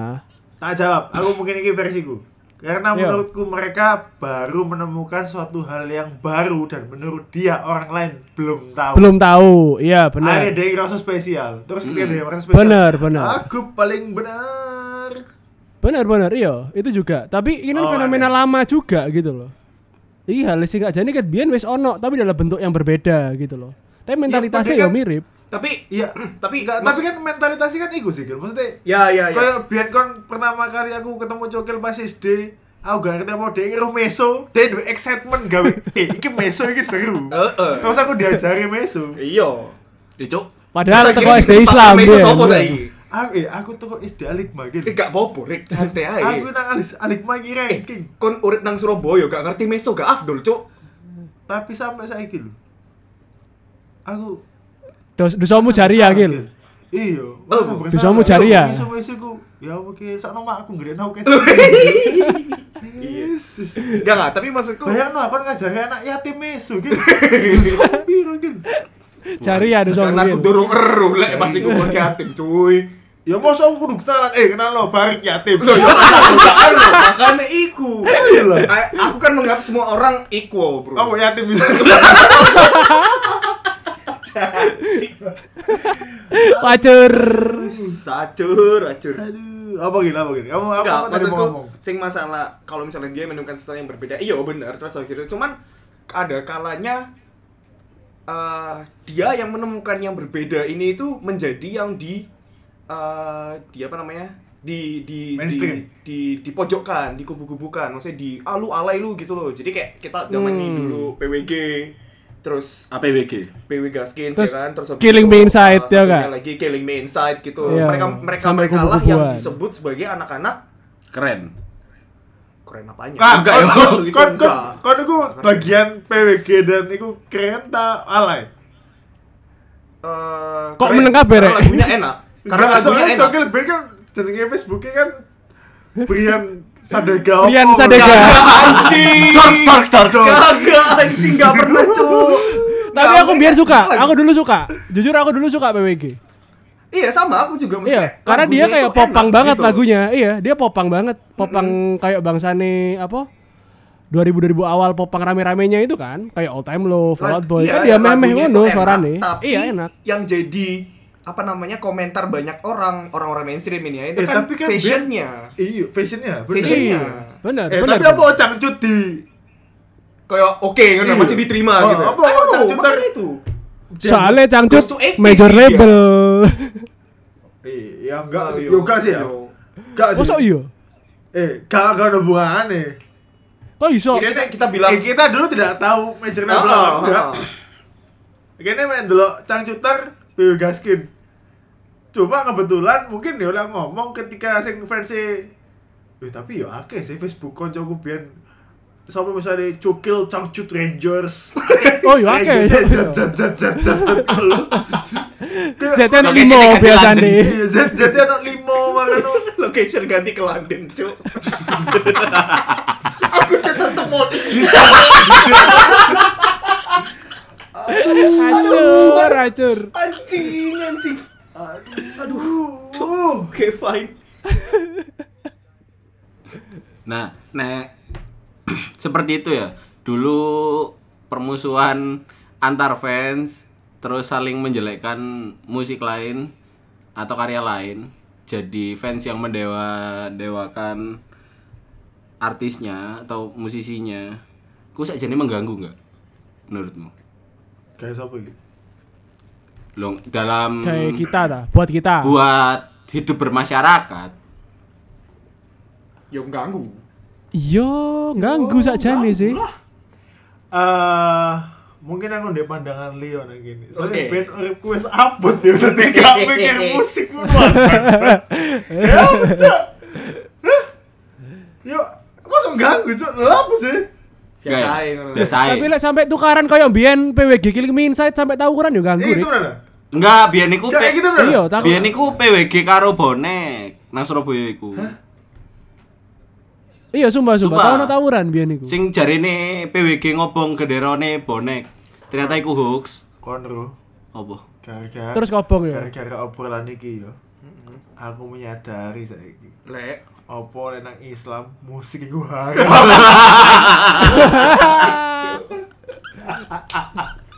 tak jawab aku mungkin ini versiku karena Iya. menurutku mereka baru menemukan suatu hal yang baru dan menurut dia orang lain belum tahu Belum tahu. Iya, Ada benar. dia rasa spesial. Terus ketika Hmm. dia merasa spesial. Benar, benar. Aku paling benar. Benar benar iya, itu juga. Tapi ini Oh, fenomena ada. lama juga gitu loh. Iya, lesi gak jadi kan biyen wis ono tapi dalam bentuk yang berbeda gitu loh. Tapi mentalitasnya tapi ya kan- mirip. Tapi Iya, tapi Enggak, tapi kan mentalitasnya kan iku sih, Gil. Maksudnya ya ya ya. kayak biyen kon pertama kali aku ketemu Cokil pas SD, aku gak ngerti apa dia ngeruh meso, dia duwe excitement gawe, eh iki meso iki seru. Heeh. Terus aku diajari meso. Iya. Dicuk. Padahal Saya teko kira SD Islam meso sapa saiki? Aku eh aku tuh SD Alikma gitu. Eh gak apa-apa, Rek, santai ae. Aku nang Alis Alikma iki Eh, ranking. kon urip nang Surabaya gak ngerti meso gak afdol, Cuk. Tapi sampai saiki lho. Aku Dos dosamu jari ya, Gil. Iya. Oh, dosamu jari ya? Iso meso ku. Ya oke, sakno mak aku nggak aku Yesus. Enggak enggak, tapi maksudku Bayangno aku ngajari anak yatim meso gitu. Dosa piro gitu. Jari ya dosamu. Karena aku Gil. durung eru lek masih kumpul yatim, cuy. Ya masa aku kudu kenalan, eh kenal lo barik yatim. Loh, ya kan lo, makanya iku. Iya. A- Aku kan menganggap semua orang equal, Bro. Apa yatim bisa? Pacur. Sacur, acur. Aduh, apa gini, apa gini? Kamu apa Enggak, apa tadi mau maksudku ngomong? sing masalah kalau misalnya dia menemukan sesuatu yang berbeda, iya benar terus akhirnya cuman ada kalanya eh, dia yang menemukan yang berbeda ini itu menjadi yang di eh, di apa namanya? di di Mainstream. di, di dipojokkan, dikubu-kubukan, maksudnya di ah lu alay lu gitu loh. Jadi kayak kita zaman ini Hmm. dulu PWG terus APWG. PW Gaskins Terus ya kan terus Killing itu, Me Inside, uh, ya nggak? lagi Killing Me Inside gitu Iya, mereka mereka sampai mereka lah yang disebut sebagai anak-anak Keren. keren apanya kon- ya. Itu enggak. kon kon iku bagian PWG dan iku keren ta alay. Eh, Kok keren meneng kabeh, Rek? lagunya enak karena lagunya soalnya enak Cokil Ben kan jenenge Facebooknya kan Brian Sadega. Brian apa? Sadega. Kagak, anjing Dark, dark, dark, dark. kagak anjing gak pernah cuy Tapi aku biar suka. Aku dulu suka. Jujur aku dulu suka PWG. iya sama aku juga maksudnya Iya, karena dia kayak popang banget gitu. lagunya. Iya, dia popang banget. Popang kayak bangsane apa? 2000 2000 awal popang rame-ramenya itu kan, kayak All Time Low, Fall Out Boy. Iya, kan dia lagunya memeh itu ngono enak, suarane. tapi Iya, enak. yang jadi apa namanya komentar banyak orang orang-orang mainstream ini ya itu Eh, kan tapi kan fashionnya Iya, fashionnya. bener. Fashionnya. Iya, benar, Eh, benar. tapi apa cangcut di kayak oke kan Iya. masih diterima Oh, gitu apa I don't know, cangcut makanya itu Soalnya cangcut Goes to 80s major label. Eh, ya enggak Oh, sih. iya. Enggak sih ya. Enggak sih. Masa iya? Eh, gak gak ada hubungannya. Kok iso? kita, kita bilang Eh, kita dulu tidak tahu major label apa ah, enggak. Kayaknya main dulu cangcuter PW Gaskin. Cuma kebetulan mungkin dia udah ngomong ketika sing versi Eh tapi ya akeh sih Facebook koncoku biyen sampai misalnya cukil cangcut Rangers. Oh, iya zat zat zat zat. Zetnya anak Location limo ganti biasanya. London. Iya zat zat anak limo makanya. location ganti ke London cuk aku ketemu Hancur, hancur. anjing anjing Aduh. Aduh. oke fine Nah, nah seperti itu ya. Dulu permusuhan antar fans terus saling menjelekkan musik lain atau karya lain. Jadi fans yang mendewa dewakan artisnya atau musisinya. Ku saja ini mengganggu nggak menurutmu? Kayak siapa gitu? Loh, dalam Kayak kita dah, buat kita. buat hidup bermasyarakat. ya mengganggu Iya, ganggu sakjane sih. Eh, mungkin aku ndek pandangan Leo nang gini. Soalnya Oke. band uripku wis abot ya dadi gak mikir musik ngono. Ya. Yo, kok ganggu cuk? Lha apa sih? Biasa biasa. Tapi lek sampai tukaran kayak biyen PWG Killing Me Inside sampai tawuran yo ganggu itu bener. Enggak, biyen niku gitu. Iya. Biyen niku PWG karo bonek nang Surabaya iku. Iya, sumpah sumpah. Sumpah. Tahu no tawuran biyen iku. Sing jarine PWG ngobong genderone bonek. Ternyata iku hoax. Konro. Apa? Gara-gara Terus kobong ya. gara-gara obrolan iki yo. Aku menyadari saiki. lek Apa nek nang Islam musik haram.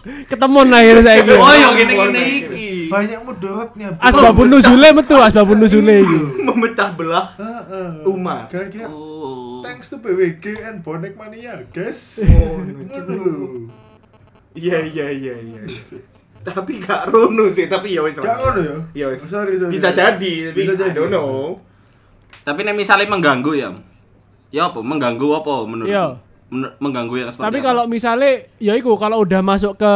Ketemu akhirnya saiki. Oh, yo ngene-ngene iki. Banyak mudorotnya. Bro. Asbabun nuzule metu, asbabun nuzule iki. memecah belah Heeh. umat Oh. Thanks to PWG and Bonek Mania, guys. Oh, lho. Iya iya iya iya. tapi gak rono sih, tapi ya wis. Gak ngono ya? Ya wis. Sorry, sorry. Bisa jadi, tapi Bisa I jadi. don't know. Tapi nek misalnya mengganggu ya. Ya apa? Mengganggu apa menurut? Iya. Menur- mengganggu yang seperti Tapi apa? kalau misalnya ya iku kalau udah masuk ke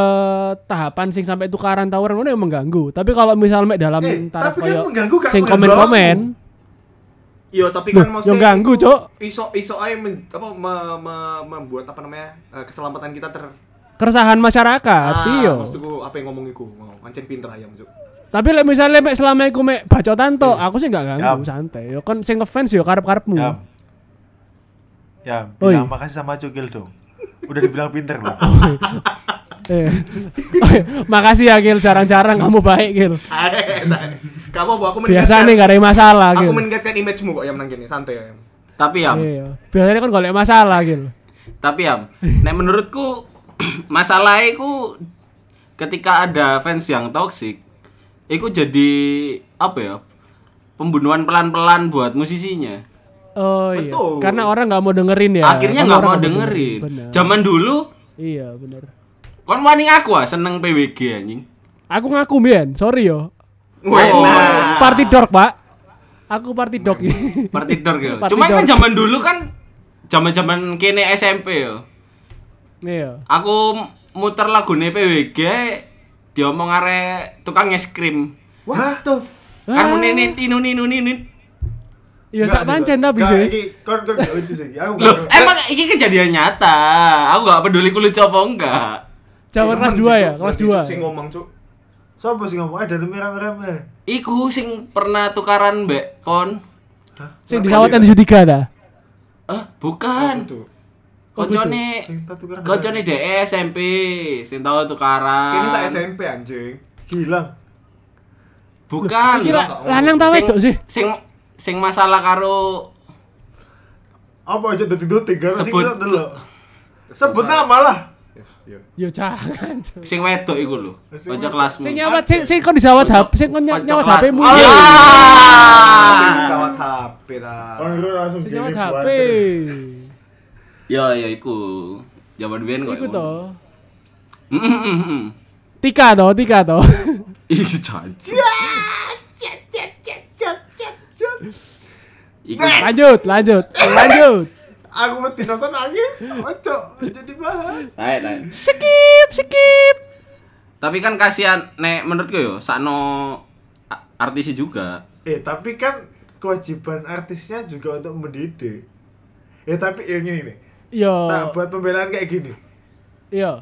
tahapan sing sampai tukaran tawuran ngono yang mengganggu. Tapi kalau misalnya dalam Eh, taraf tapi kan koyo mengganggu gak sing komen-komen, Iya, tapi kan maksudnya yang ganggu, Cok. Iso iso men, apa me- me- membuat apa namanya? eh, keselamatan kita ter keresahan masyarakat, Ah, iya. Maksudku apa yang ngomong iku? Mau pancen pinter ayam, Cuk. Tapi lek misalnya mek selama iku mek bacotan to, aku sih enggak ganggu, Yam. santai. Yo kan sing ngefans yo karep-karepmu. Yam. Yam, Oi. bilang makasih sama Cugil dong. Udah dibilang pinter loh. Eh. Iya. Makasih ya Gil, jarang-jarang kamu baik Gil. Kamu apa aku Biasa nih gak ada masalah Aku meningkatkan image-mu kok yang nang kene, santai ya. Tapi ya, Iya. Biasanya kan golek masalah Gil. tapi ya, nek menurutku masalahnya itu ketika ada fans yang toxic, itu jadi apa ya? Pembunuhan pelan-pelan buat musisinya. Oh iya. Betul. Karena orang nggak mau dengerin ya. Akhirnya nggak mau dengerin. Bener. Zaman dulu, Iya bener. kon wani aku ah seneng PWG anjing. Aku ngaku Mien, sorry yo. Wah, Aku nah. party dog pak. Aku party dog. Party dog ya. Cuman kan zaman dulu kan zaman-zaman kene SMP yo. Iya. Aku muter lagune PWG diomong arek tukang es krim. What the f- Kan nini ninu ninu ninu. Iya sak sih, pancen tapi sih. Iki kon kon gak lucu sih. Aku Loh, emang ini kejadian nyata. Aku gak peduli kulit apa enggak. Eh, kelas temen 2 sih, ya, kelas Berarti, 2. Cuk, Sing ngomong, Cuk. Siapa sih ngomong? Ada tuh merah-merah. Iku sing pernah tukaran mbek kon. Sing disawat yang di tiga dah. Eh, bukan. Tukaran. koncone DE SMP sing tau tukaran. Kini saya SMP anjing. hilang. Bukan. Kira lanang ta Sing- wedok sih? Sing sing masalah karo Apa aja dadi doting kan sing dulu. Sebut nama lah. Yo jangan. Sing wedok iku lho. Kanca kelasmu. Sing nyawat sing sing kon disawat HP, sing kon nyawat. HP-mu. Ah! Sing pesawat HP ta. Kon langsung Sing gini buat. Ya ya iku. Jaman biyen kok. Iku to. Tika to, Tika to. Ih janji. Iku Lanjut, lanjut, lanjut. Aku mesti nonton nangis. Ojo, ojo dibahas. Naik, naik. Skip, skip. Tapi kan kasihan nek menurutku yo sakno artis juga. Eh, tapi kan kewajiban artisnya juga untuk mendidik. Ya tapi yang ini nih. Yo. Nah, buat pembelaan kayak gini. Yo.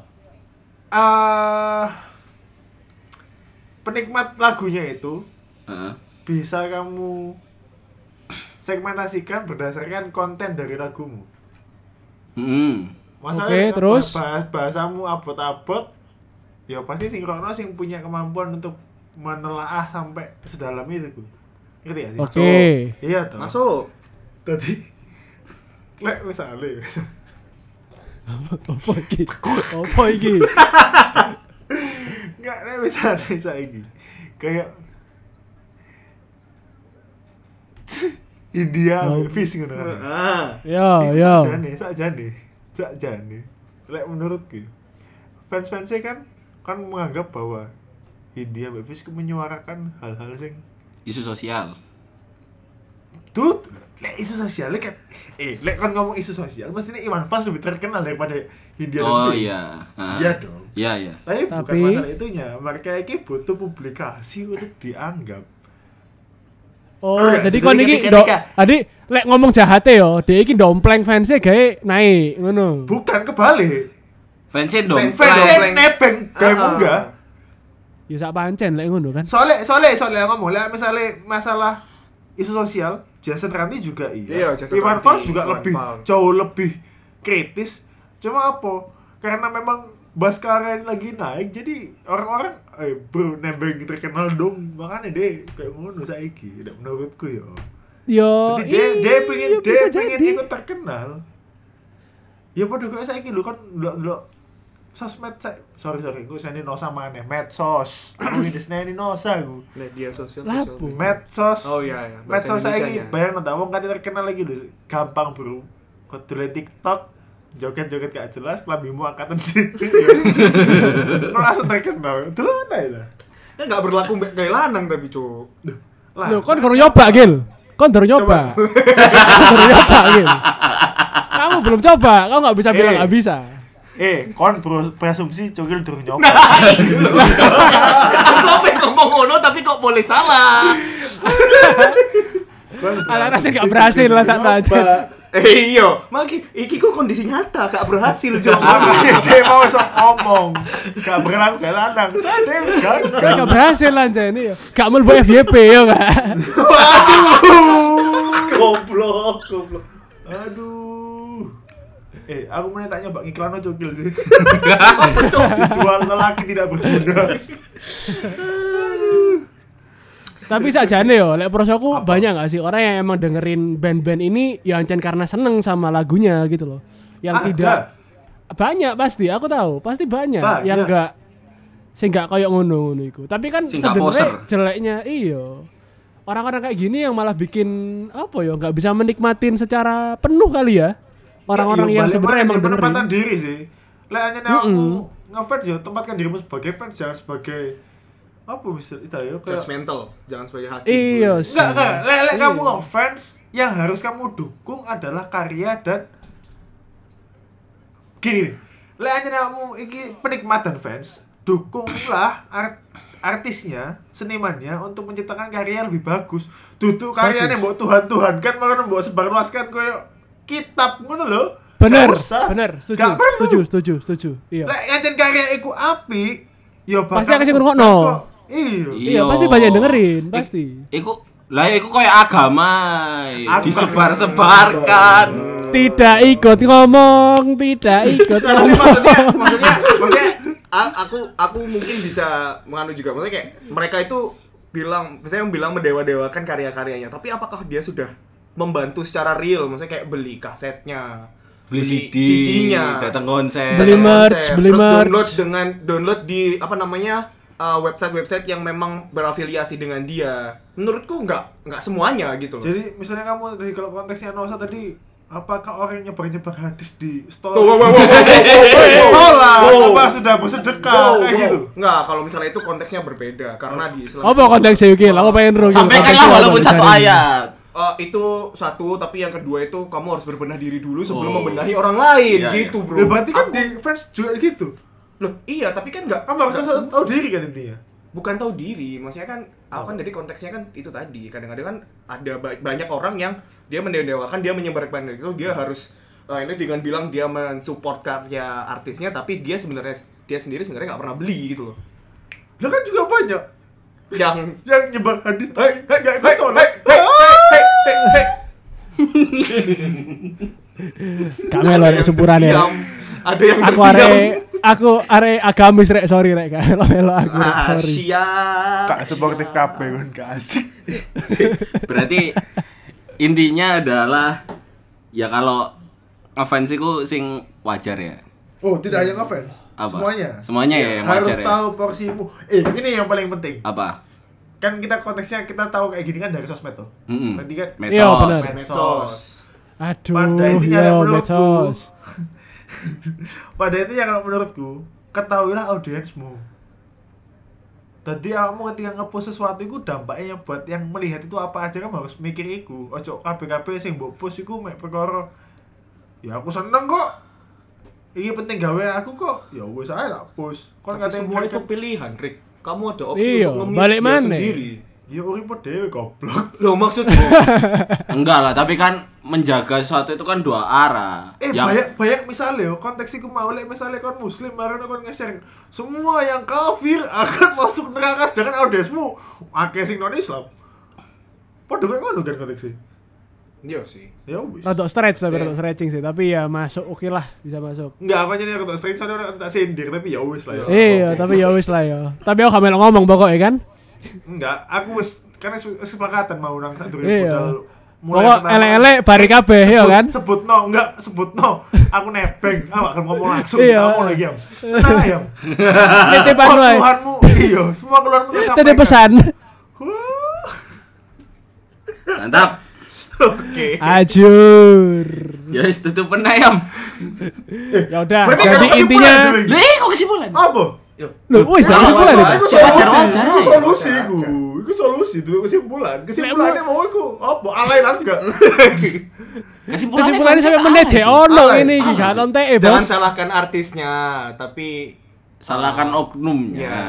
ah penikmat lagunya itu Heeh. bisa kamu segmentasikan berdasarkan konten dari lagumu. Hmm. Oke, terus? bahas bahasamu abot-abot, ya pasti sinkrono sing punya kemampuan untuk menelaah sampai sedalam itu. Bu. Ngerti gak sih? Oke. Iya toh. Masuk. Tadi lek misalnya misal- Apa iki? Apa iki? Enggak, lek misalnya saiki kayak India Oh. fish ngono kan. Ah. Yo, Iku yo. Sakjane, sakjane. Sakjane. Lek menurutku fans-fansnya kan kan menganggap bahwa India Fish menyuarakan hal-hal sing Isu sosial. tut lek isu sosial lek eh lek kan ngomong isu sosial mesti ini Iwan Fals lebih terkenal daripada India Oh Fish. iya. Iya dong. Iya iya. Tapi, bukan Tapi- masalah itunya, mereka ini butuh publikasi untuk dianggap. Oh, Oke, jadi kon iki do, tadi lek ngomong jahate yo, dia iki dompleng fansnya gawe naik ngono. Bukan kebalik. Fansin dong. Fans- Fansnya nebeng gawe Ah. munggah. Ya sak pancen lek ngono kan. Soalnya soalnya soalnya ngomong lah misalnya masalah isu sosial, Jason Ranti juga iya. Iya, Jason Iwan Ranti, Fals juga Iwan lebih Fals. jauh lebih kritis. Cuma apa? Karena memang Baskara ini lagi naik, jadi orang-orang eh bro nebeng terkenal dong, makanya deh kayak ngono saiki, tidak menurutku ya. Yo, Jadi dia dia iya, pengen dia bisa pengen jadi. ikut terkenal. Ya pada kayak saiki lho kan ndelok ndelok sosmed saya sorry sorry gue seni nosa mana medsos aku ini seni nosa gue Media sosial. Media. medsos Oh iya iya. Medsos saya ini bayang nonton wong kan terkenal lagi lho gampang bro kok dulu TikTok joget-joget gak jelas kelabimu angkatan sih lo langsung terkenal dulu itu Ya nggak berlaku kayak lanang tapi cuk. lah Loh, kon baru nyoba, Gil. Kon baru nyoba. Baru nyoba, Gil. Kamu belum coba, kamu nggak bisa bilang Eh. nggak bisa. Eh kon preasumsi cokil durung nyoba Aku pengen ngomong ngono tapi kok boleh salah. Anak-anak nggak berhasil lah, tak tahu. Eh iya, maki iki ku kondisi nyata gak berhasil. Makanya dia mau sok ngomong Gak berlaku kayak lanang Sadar Gak gagal berhasil lah ini ya. Gak mau buat FYP ya kan. goblok, goblok. Aduh Eh, aku mau tanya mbak iklan lo cokil sih Dijual lelaki tidak berguna Tapi sajane yo, lek prosoku banyak gak sih orang yang emang dengerin band-band ini yang ancen karena seneng sama lagunya gitu loh. Yang Ada. tidak banyak pasti, aku tahu, pasti banyak, Banyak. yang enggak sing gak koyo ngono-ngono iku. Tapi kan sebenarnya jeleknya iyo. Orang-orang kayak gini yang malah bikin apa ya, nggak bisa menikmatin secara penuh kali ya. Orang-orang Ya, yang sebenarnya emang sih, penempatan dengerin. diri sih Lah hanya aku ngefans ya tempatkan dirimu sebagai fans jangan sebagai apa bisa itu ya kayak Judgmental, jangan sebagai hakim. Iya sih. Enggak, enggak. Lek Iya. kamu ngefans, yang harus kamu dukung adalah karya dan gini. Lek aja kamu iki penikmat dan fans, dukunglah art artisnya, senimannya untuk menciptakan karya yang lebih bagus. Duduk karyanya mbok Tuhan-Tuhan kan malah mbok sebarluaskan koyo kitab ngono lho. Bener, bener, setuju, Gak perlu. setuju, setuju, setuju. Iya. Lek ngajen karya iku api, ya bakal Pasti akan ngrungokno. kok. Iya. Iya, pasti banyak yang dengerin, pasti. Iku lah iku kayak agama Agama. disebar-sebarkan. Tidak ikut ngomong, tidak ikut Tapi ngomong. maksudnya, maksudnya, maksudnya, aku, aku mungkin bisa menganu juga. Maksudnya kayak mereka itu bilang, misalnya bilang mendewa-dewakan karya-karyanya. Tapi apakah dia sudah membantu secara real? Maksudnya kayak beli kasetnya, Beli CD, CD-nya, datang konser. Beli merch, konser, beli terus merch. download dengan download di apa namanya uh, website-website yang memang berafiliasi dengan dia. Menurutku nggak nggak semuanya gitu loh. Jadi misalnya kamu dari kalau konteksnya Nosa tadi apakah orang yang nyebar-nyebar hadis di store Tuh, wow, wow, wow, Wow. apa sudah bersedekah Wow, kayak gitu Nggak, kalau misalnya itu konteksnya berbeda karena di Islam Apa konteksnya Yuki? Aku pengen rugi. Sampaikanlah walaupun satu ayat. Eh, itu satu tapi yang kedua itu kamu harus berbenah diri dulu sebelum Oh. membenahi orang lain Iya, gitu bro. Ya berarti kan Aku- di fans juga gitu. Loh iya tapi kan nggak kamu harus tahu diri kan intinya? Bukan tahu diri maksudnya kan aku kan dari konteksnya kan itu tadi. Kadang-kadang kan ada ba- banyak orang yang dia mendewakan dia menyebarkan itu dia harus eh, ini dengan bilang dia mensupport karya artisnya tapi dia sebenarnya dia sendiri sebenarnya nggak pernah beli gitu loh. Lah kan juga banyak. Yang yang nyebar hadis Hei, tapi nggak ikut hei, sholat Gak melo rek ya. Ada yang Aku are aku are agamis rek, sorry rek. Gak melo melo aku rek, ah, sorry. siap kak sportif kabeh kan gak asik Berarti intinya adalah ya kalau ngefans itu sing wajar ya. oh tidak hanya ngefans Apa? semuanya Semuanya ya yang harus wajar ya. tahu porsimu eh ini yang paling penting Apa? Kan kita konteksnya kita tahu kayak gini kan dari sosmed tuh Mm-mm. berarti kan Medsos. Iya, benar. medsos Aduh, Pada intinya yo menurutku, medsos. pada itu yang menurutku ketahuilah audiensmu jadi kamu ketika ngepost sesuatu itu dampaknya yang buat yang melihat itu apa aja kamu harus mikir iku ojo kabeh-kabeh sing mbok post iku mek perkara ya aku seneng kok ini penting gawe aku kok ya wes ae tak post kon Tapi semua itu kan pilihan Rick kamu ada opsi Iya, untuk nge balik mana? sendiri ya uripo dhewe goblok loh maksudku Enggak lah, tapi kan menjaga sesuatu itu kan dua arah. Eh Yang- banyak banyak misalnya yo konteks iku mau lek misalnya kon muslim baru kon nge-share semua yang kafir akan masuk neraka sedangkan audiensmu akeh sing non Islam. Padha kayak ngono kan konteks iya sih Ya wis. Rodok stretch tapi rodok stretching sih, tapi ya masuk oke lah, bisa masuk. Enggak apa jadi aku tak stream sana orang tak sindir tapi ya wis lah ya. Iya, tapi ya wis lah ya. Tapi aku gak ngomong pokoknya kan. Enggak, aku wis karena kesepakatan mau nang satu Iya. budal Pokok elek-elek bari kabeh ya kan. Sebut no, enggak sebut no. Aku nebeng, aku akan ngomong langsung. Iya. Kamu lagi am. Tenang. Titipan Semua wae. Tuhanmu, iya, semua keluarmu Tadi pesan. Mantap. Oke. Ajur. Ya wis tutup ayam. Ya udah, jadi intinya ini. Lih, kok kesimpulan? Apa? Loh, wis dah kesimpulan itu. Iku Wajar, solusi, iku iku. solusi itu kesimpulan. Kesimpulannya mau iku apa? Alain agak. Kesimpulannya, Kesimpulannya sampai Vincent menit alay, cek cuy. ono Alay, ini iki alay. gak nonton eh Jangan bos. salahkan artisnya, tapi Salahkan oknumnya. Ya.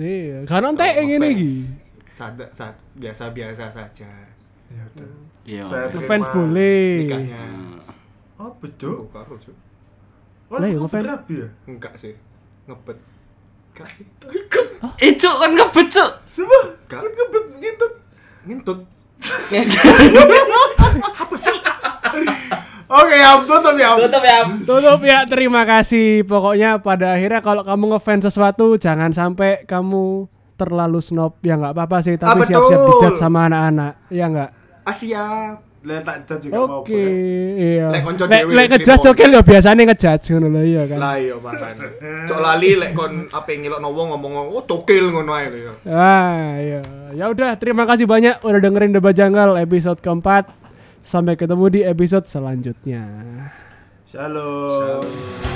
Iya, gak nonton no ini iki. biasa-biasa saja. Ya udah. Iya. Saya. Fans boleh. Nikahnya. Apa? Oh, karo, Cuk. Oh, Lah, ya, lu ngefans. terapi ya? Enggak sih. Ngebet. Enggak sih. Eh, Cuk, kan ngebet, Cuk. Coba, Enggak. kan ngebet ngintut. Ngintut. Oke, ya, tutup ya. Tutup ya. Tutup ya, terima kasih. Pokoknya pada akhirnya kalau kamu ngefans sesuatu jangan sampai kamu terlalu snob. Ya nggak apa-apa sih, tapi Ah, siap-siap dijat sama anak-anak. Ya nggak? Asia. Lah tak cat juga mau Oke, iya. Lek konco dhewe lek terima. cokel ya biasanya ngejudge ngono lho iya kan. Lah iya makane. Cok lali lek kon apa ngelokno wong ngomong oh cokil ngono ae lho ya. Ah, iya. Ya udah, terima kasih banyak udah dengerin Debat Janggal episode keempat. Sampai ketemu di episode selanjutnya. Shalom. Shalom.